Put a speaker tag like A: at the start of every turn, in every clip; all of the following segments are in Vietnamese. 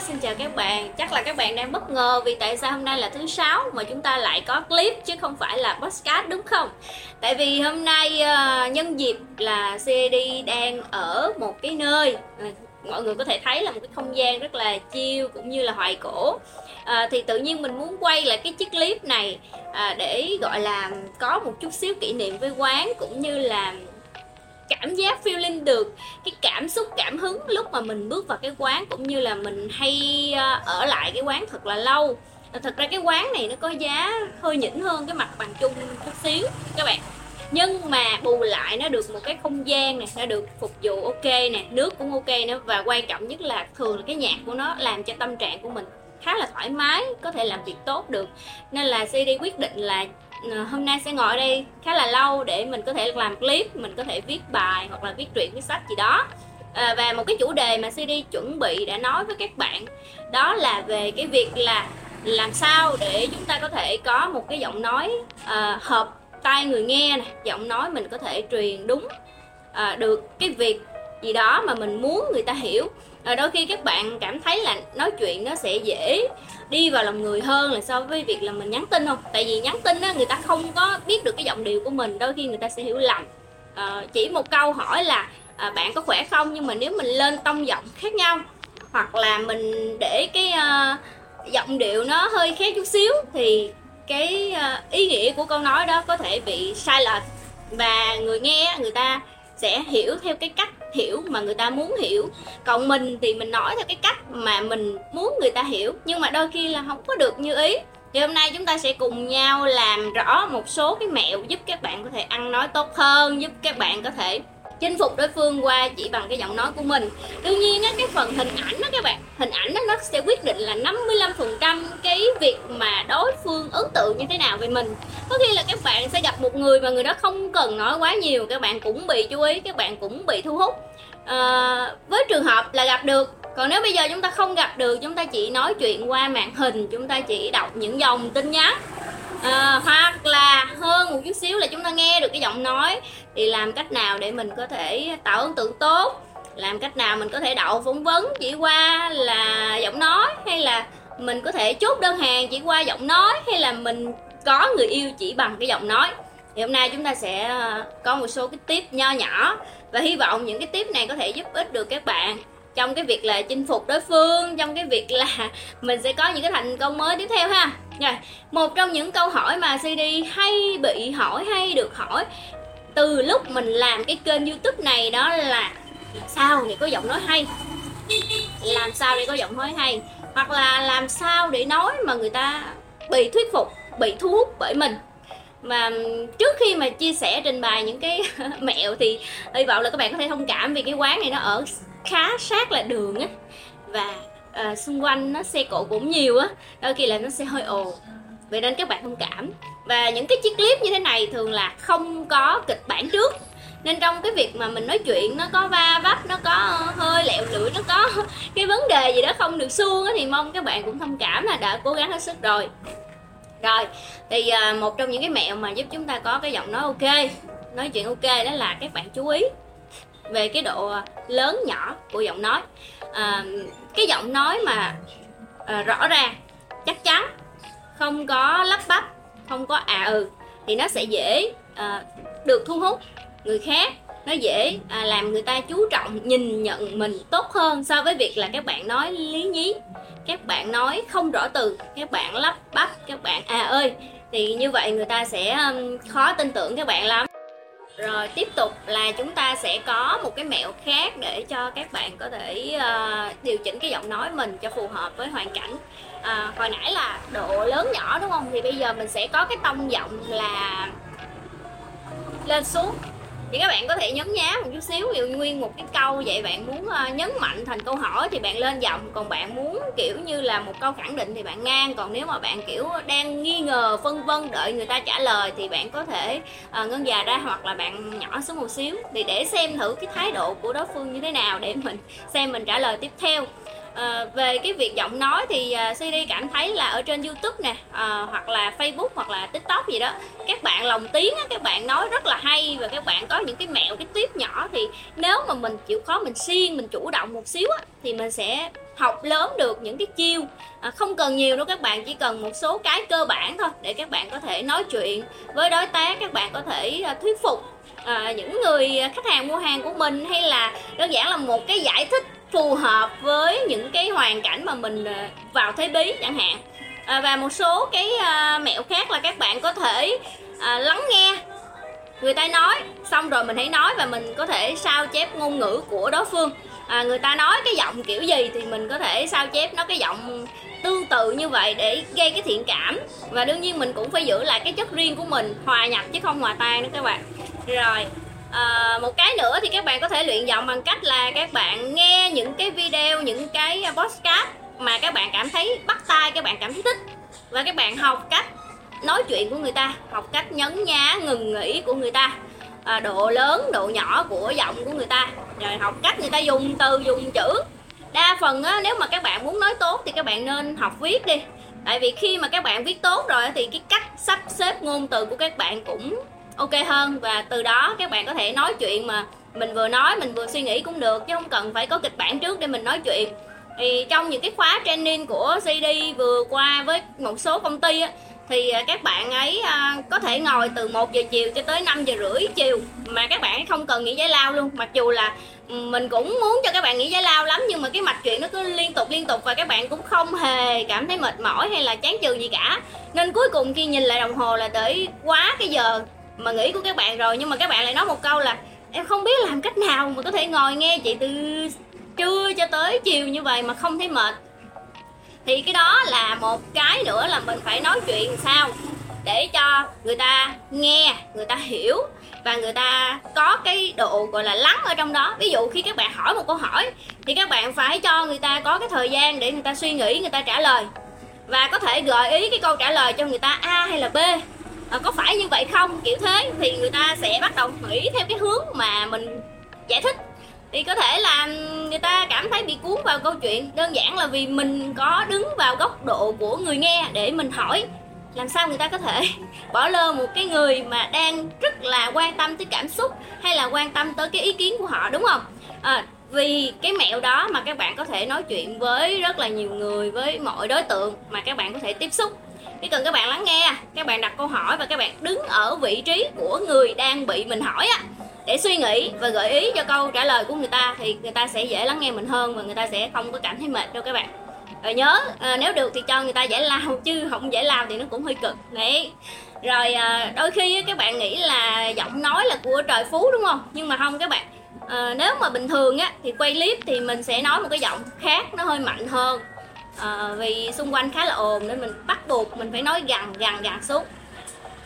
A: xin chào các bạn. Chắc là các bạn đang bất ngờ vì tại sao hôm nay là thứ sáu mà chúng ta lại có clip chứ không phải là podcast đúng không? Tại vì hôm nay ờ, nhân dịp là CD đang ở một cái nơi ờ, mọi người có thể thấy là một cái không gian rất là chiêu cũng như là hoài cổ à, thì tự nhiên mình muốn quay lại cái chiếc clip này à, để gọi là có một chút xíu kỷ niệm với quán cũng như là cảm giác feeling được, cái cảm xúc, cảm hứng lúc mà mình bước vào cái quán cũng như là mình hay ờ, ở lại cái quán thật là lâu. Ờ, thật ra cái quán này nó có giá hơi nhỉnh hơn cái mặt bằng chung chút xíu các bạn. Nhưng mà bù lại nó được một cái không gian này nó được phục vụ ok nè, nước cũng ok nữa và quan trọng nhất là thường là cái nhạc của nó làm cho tâm trạng của mình khá là thoải mái, có thể làm việc tốt được. Nên là CD quyết định là Ờ, hôm nay sẽ ngồi ở đây khá là lâu để mình có thể làm clip mình có thể viết bài hoặc là viết truyện viết sách gì đó. À, và một cái chủ đề mà CD chuẩn bị đã nói với các bạn đó là về cái việc là làm sao để chúng ta có thể có một cái giọng nói à, hợp tai người nghe này giọng nói mình có thể truyền đúng à, được cái việc gì đó mà mình muốn người ta hiểu. À, đôi khi các bạn cảm thấy là nói chuyện nó sẽ dễ đi vào lòng người hơn là so với việc là mình nhắn tin không? Tại vì nhắn tin á người ta không có biết được cái giọng điệu của mình đôi khi người ta sẽ hiểu lầm. À, chỉ một câu hỏi là à, bạn có khỏe không? Nhưng mà nếu mình lên tông giọng khác nhau hoặc là mình để cái uh, giọng điệu nó hơi khác chút xíu thì cái uh, ý nghĩa của câu nói đó có thể bị sai lệch. Và người nghe người ta sẽ hiểu theo cái cách hiểu mà người ta muốn hiểu. Còn mình thì mình nói theo cái cách mà mình muốn người ta hiểu. Nhưng mà đôi khi là không có được như ý. Thì hôm nay chúng ta sẽ cùng nhau làm rõ một số cái mẹo giúp các bạn có thể ăn nói tốt hơn, giúp các bạn có thể chinh phục đối phương qua chỉ bằng cái giọng nói của mình. Đương nhiên á cái phần hình ảnh đó các bạn hình ảnh đó nó sẽ quyết định là 55 phần trăm cái việc mà đối phương ấn tượng như thế nào về mình. Có khi là các bạn sẽ gặp một người mà người đó không cần nói quá nhiều các bạn cũng bị chú ý các bạn cũng bị thu hút. À, với trường hợp là gặp được còn nếu bây giờ chúng ta không gặp được chúng ta chỉ nói chuyện qua màn hình chúng ta chỉ đọc những dòng tin nhắn à, hoặc là hơn một chút xíu là chúng ta nghe được cái giọng nói thì làm cách nào để mình có thể tạo ấn tượng tốt? Làm cách nào mình có thể đậu phỏng vấn chỉ qua là giọng nói hay là mình có thể chốt đơn hàng chỉ qua giọng nói hay là mình có người yêu chỉ bằng cái giọng nói? Thì hôm nay chúng ta sẽ ờ, có một số cái tip nho nhỏ và hy vọng những cái tip này có thể giúp ích được các bạn trong cái việc là chinh phục đối phương, trong cái việc là mình sẽ có những cái thành công mới tiếp theo ha. Rồi, một trong những câu hỏi mà cd hay bị hỏi, hay được hỏi từ lúc mình làm cái kênh youtube này đó là sao để có giọng nói hay? Làm sao để có giọng nói hay? Hoặc là làm sao để nói mà người ta bị thuyết phục, bị thu hút bởi mình? Mà trước khi mà chia sẻ trình bày những cái mẹo thì hy vọng là các bạn có thể thông cảm vì cái quán này nó ở khá sát là đường á. Và uh, xung quanh nó xe cộ cũng nhiều á đôi khi là nó sẽ hơi ồn. Vậy nên các bạn thông cảm. Và những cái chiếc clip như thế này thường là không có kịch bản trước. Nên trong cái việc mà mình nói chuyện nó có va vấp nó có hơi lẹo lưỡi nó có cái vấn đề gì đó không được suông thì mong các bạn cũng thông cảm là đã cố gắng hết sức rồi. Rồi thì ờ, một trong những cái mẹo mà giúp chúng ta có cái giọng nói ok nói chuyện ok đó là các bạn chú ý về cái độ ờ, lớn nhỏ của giọng nói. À, cái giọng nói mà à, rõ ràng chắc chắn không có lắp bắp không có à ừ thì nó sẽ dễ à, được thu hút người khác. Nó dễ à, làm người ta chú trọng nhìn nhận mình tốt hơn so với việc là các bạn nói lý nhí các bạn nói không rõ từ các bạn lắp bắp các bạn à ơi. Thì như vậy người ta sẽ um, khó tin tưởng các bạn lắm rồi tiếp tục là chúng ta sẽ có một cái mẹo khác để cho các bạn có thể uh, điều chỉnh cái giọng nói mình cho phù hợp với hoàn cảnh. À, hồi nãy là độ lớn nhỏ đúng không? Thì bây giờ mình sẽ có cái tông giọng là lên xuống thì các bạn có thể nhấn nhá một chút xíu ví dụ nguyên một cái câu vậy bạn muốn ờ, nhấn mạnh thành câu hỏi thì bạn lên giọng. Còn bạn muốn kiểu như là một câu khẳng định thì bạn ngang. Còn nếu mà bạn kiểu đang nghi ngờ phân vân đợi người ta trả lời thì bạn có thể uh, ngân già ra hoặc là bạn nhỏ xuống một xíu. Thì để xem thử cái thái độ của đối phương như thế nào để mình xem mình trả lời tiếp theo. À, về cái việc giọng nói thì ờ, uh, CD cảm thấy là ở trên YouTube nè uh, hoặc là Facebook hoặc là TikTok gì đó các bạn lồng tiếng á, các bạn nói rất là hay và các bạn có những cái mẹo cái tiếp nhỏ thì nếu mà mình chịu khó mình siêng mình chủ động một xíu á, thì mình sẽ học lớn được những cái chiêu. À, không cần nhiều đâu các bạn chỉ cần một số cái cơ bản thôi để các bạn có thể nói chuyện với đối tác các bạn có thể uh, thuyết phục à, những người khách hàng mua hàng của mình hay là đơn giản là một cái giải thích phù hợp với những cái hoàn cảnh mà mình ờ, vào thế bí chẳng hạn. À, và một số cái à, mẹo khác là các bạn có thể à, lắng nghe người ta nói xong rồi mình hãy nói và mình có thể sao chép ngôn ngữ của đối phương. À, người ta nói cái giọng kiểu gì thì mình có thể sao chép nó cái giọng tương tự như vậy để gây cái thiện cảm. Và đương nhiên mình cũng phải giữ lại cái chất riêng của mình hòa nhập chứ không hòa tan nữa các bạn. Rồi à, một cái nữa thì các bạn có thể luyện giọng bằng cách là các bạn nghe những cái video những cái ờ, podcast mà các bạn cảm thấy bắt tai các bạn cảm thấy thích. Và các bạn học cách nói chuyện của người ta học cách nhấn nhá ngừng nghỉ của người ta à, độ lớn độ nhỏ của giọng của người ta. Rồi học cách người ta dùng từ dùng chữ. Đa phần á, nếu mà các bạn muốn nói tốt thì các bạn nên học viết đi. Tại vì khi mà các bạn viết tốt rồi thì cái cách sắp xếp ngôn từ của các bạn cũng ok hơn và từ đó các bạn có thể nói chuyện mà mình vừa nói mình vừa suy nghĩ cũng được chứ không cần phải có kịch bản trước để mình nói chuyện. Thì trong những cái khóa training của CD vừa qua với một số công ty á, thì à, các bạn ấy à, có thể ngồi từ 1 giờ chiều cho tới 5 giờ rưỡi chiều mà các bạn không cần nghỉ giải lao luôn. Mặc dù là mình cũng muốn cho các bạn nghỉ giải lao lắm nhưng mà cái mạch chuyện nó cứ liên tục liên tục và các bạn cũng không hề cảm thấy mệt mỏi hay là chán chường gì cả. Nên cuối cùng khi nhìn lại đồng hồ là tới quá cái giờ mà nghĩ của các bạn rồi, nhưng mà các bạn lại nói một câu là, em không biết làm cách nào mà có thể ngồi nghe chị từ trưa cho tới chiều như vậy mà không thấy mệt. Thì cái đó là một cái nữa là mình phải nói chuyện sao để cho người ta nghe, người ta hiểu và người ta có cái độ gọi là lắng ở trong đó. Ví dụ khi các bạn hỏi một câu hỏi thì các bạn phải cho người ta có cái thời gian để người ta suy nghĩ, người ta trả lời và có thể gợi ý cái câu trả lời cho người ta a hay là b à, có phải như vậy không? Kiểu thế thì người ta sẽ bắt đầu nghĩ theo cái hướng mà mình giải thích. Thì có thể là người ta cảm thấy bị cuốn vào câu chuyện đơn giản là vì mình có đứng vào góc độ của người nghe để mình hỏi. Làm sao người ta có thể bỏ lơ một cái người mà đang rất là quan tâm tới cảm xúc hay là quan tâm tới cái ý kiến của họ đúng không? À, vì cái mẹo đó mà các bạn có thể nói chuyện với rất là nhiều người với mọi đối tượng mà các bạn có thể tiếp xúc chỉ cần các bạn lắng nghe các bạn đặt câu hỏi và các bạn đứng ở vị trí của người đang bị mình hỏi á để suy nghĩ và gợi ý cho câu trả lời của người ta thì người ta sẽ dễ lắng nghe mình hơn và người ta sẽ không có cảm thấy mệt đâu các bạn. Rồi nhớ à, nếu được thì cho người ta giải lao chứ không giải lao thì nó cũng hơi cực. Đấy. Rồi à, đôi khi các bạn nghĩ là giọng nói là của trời phú đúng không? Nhưng mà không các bạn. À, nếu mà bình thường á thì quay clip thì mình sẽ nói một cái giọng khác nó hơi mạnh hơn à, vì xung quanh khá là ồn nên mình bắt buộc mình phải nói gần gần gần xuống.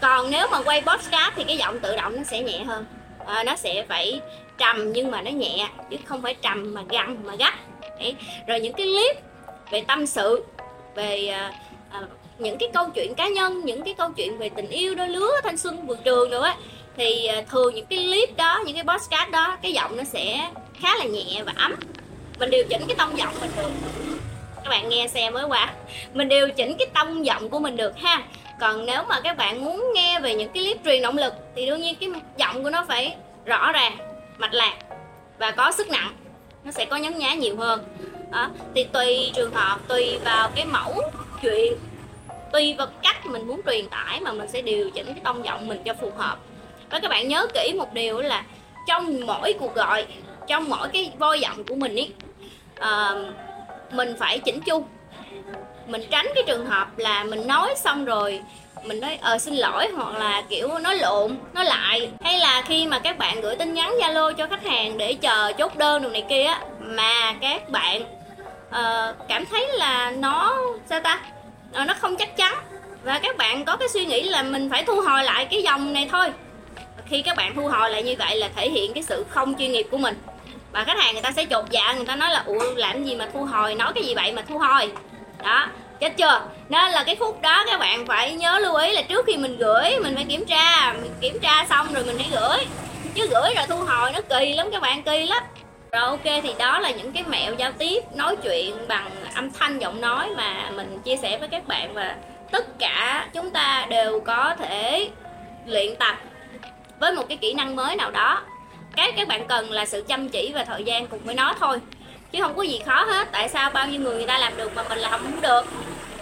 A: Còn nếu mà quay podcast thì cái giọng tự động nó sẽ nhẹ hơn. À, nó sẽ phải trầm nhưng mà nó nhẹ chứ không phải trầm mà gằn mà gắt. Đấy. rồi những cái clip về tâm sự về à, à, những cái câu chuyện cá nhân những cái câu chuyện về tình yêu đôi lứa thanh xuân vườn trường nữa á thì à, thường những cái clip đó những cái podcast đó cái giọng nó sẽ khá là nhẹ và ấm. Mình điều chỉnh cái tông giọng mình được các bạn nghe xe mới qua mình điều chỉnh cái tông giọng của mình được ha. Còn nếu mà các bạn muốn nghe về những cái clip truyền động lực thì đương nhiên cái giọng của nó phải rõ ràng mạch lạc và có sức nặng. Nó sẽ có nhấn nhá nhiều hơn. Đó. thì tùy trường hợp tùy vào cái mẫu chuyện tùy vào cách mình muốn truyền tải mà mình sẽ điều chỉnh cái tông giọng mình cho phù hợp. Và các bạn nhớ kỹ một điều là trong mỗi cuộc gọi trong mỗi cái voi giọng của mình ý uh, mình phải chỉnh chu. Mình tránh cái trường hợp là mình nói xong rồi mình nói ờ xin lỗi hoặc là kiểu nói lộn nói lại. Hay là khi mà các bạn gửi tin nhắn zalo cho khách hàng để chờ chốt đơn đồ này kia mà các bạn uh, cảm thấy là nó sao ta uh, nó không chắc chắn và các bạn có cái suy nghĩ là mình phải thu hồi lại cái dòng này thôi. Khi các bạn thu hồi lại như vậy là thể hiện cái sự không chuyên nghiệp của mình và khách hàng người ta sẽ chột dạ người ta nói là, ủa, làm gì mà thu hồi? Nói cái gì vậy mà thu hồi? Đó, chết chưa? Nên là cái khúc đó các bạn phải nhớ lưu ý là trước khi mình gửi, mình phải kiểm tra, mình kiểm tra xong rồi mình hãy gửi. Chứ gửi rồi thu hồi nó kỳ lắm các bạn, kỳ lắm. Rồi ok, thì đó là những cái mẹo giao tiếp, nói chuyện bằng âm thanh, giọng nói mà mình chia sẻ với các bạn và tất cả chúng ta đều có thể luyện tập với một cái kỹ năng mới nào đó cái các bạn cần là sự chăm chỉ và thời gian cùng với nó thôi. Chứ không có gì khó hết. Tại sao bao nhiêu người người ta làm được mà mình là không được?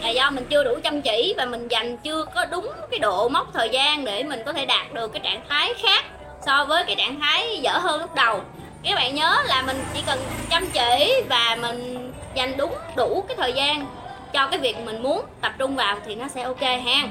A: Là do mình chưa đủ chăm chỉ và mình dành chưa có đúng cái độ mốc thời gian để mình có thể đạt được cái trạng thái khác so với cái trạng thái dở hơn lúc đầu. Các bạn nhớ là mình chỉ cần chăm chỉ và mình dành đúng đủ cái thời gian cho cái việc mình muốn tập trung vào thì nó sẽ ok ha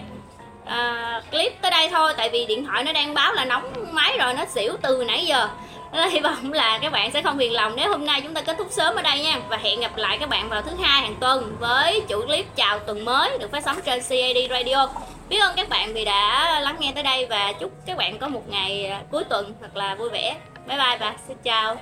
A: à, clip tới đây thôi tại vì điện thoại nó đang báo là nóng máy rồi nó xỉu từ nãy giờ. Nên hy vọng là các bạn sẽ không phiền lòng nếu hôm nay chúng ta kết thúc sớm ở đây nha. Và hẹn gặp lại các bạn vào thứ hai hàng tuần với chủ clip chào tuần mới được phát sóng trên CAD Radio. Biết ơn các bạn vì đã lắng nghe tới đây và chúc các bạn có một ngày cuối tuần thật là vui vẻ. Bye bye và xin chào.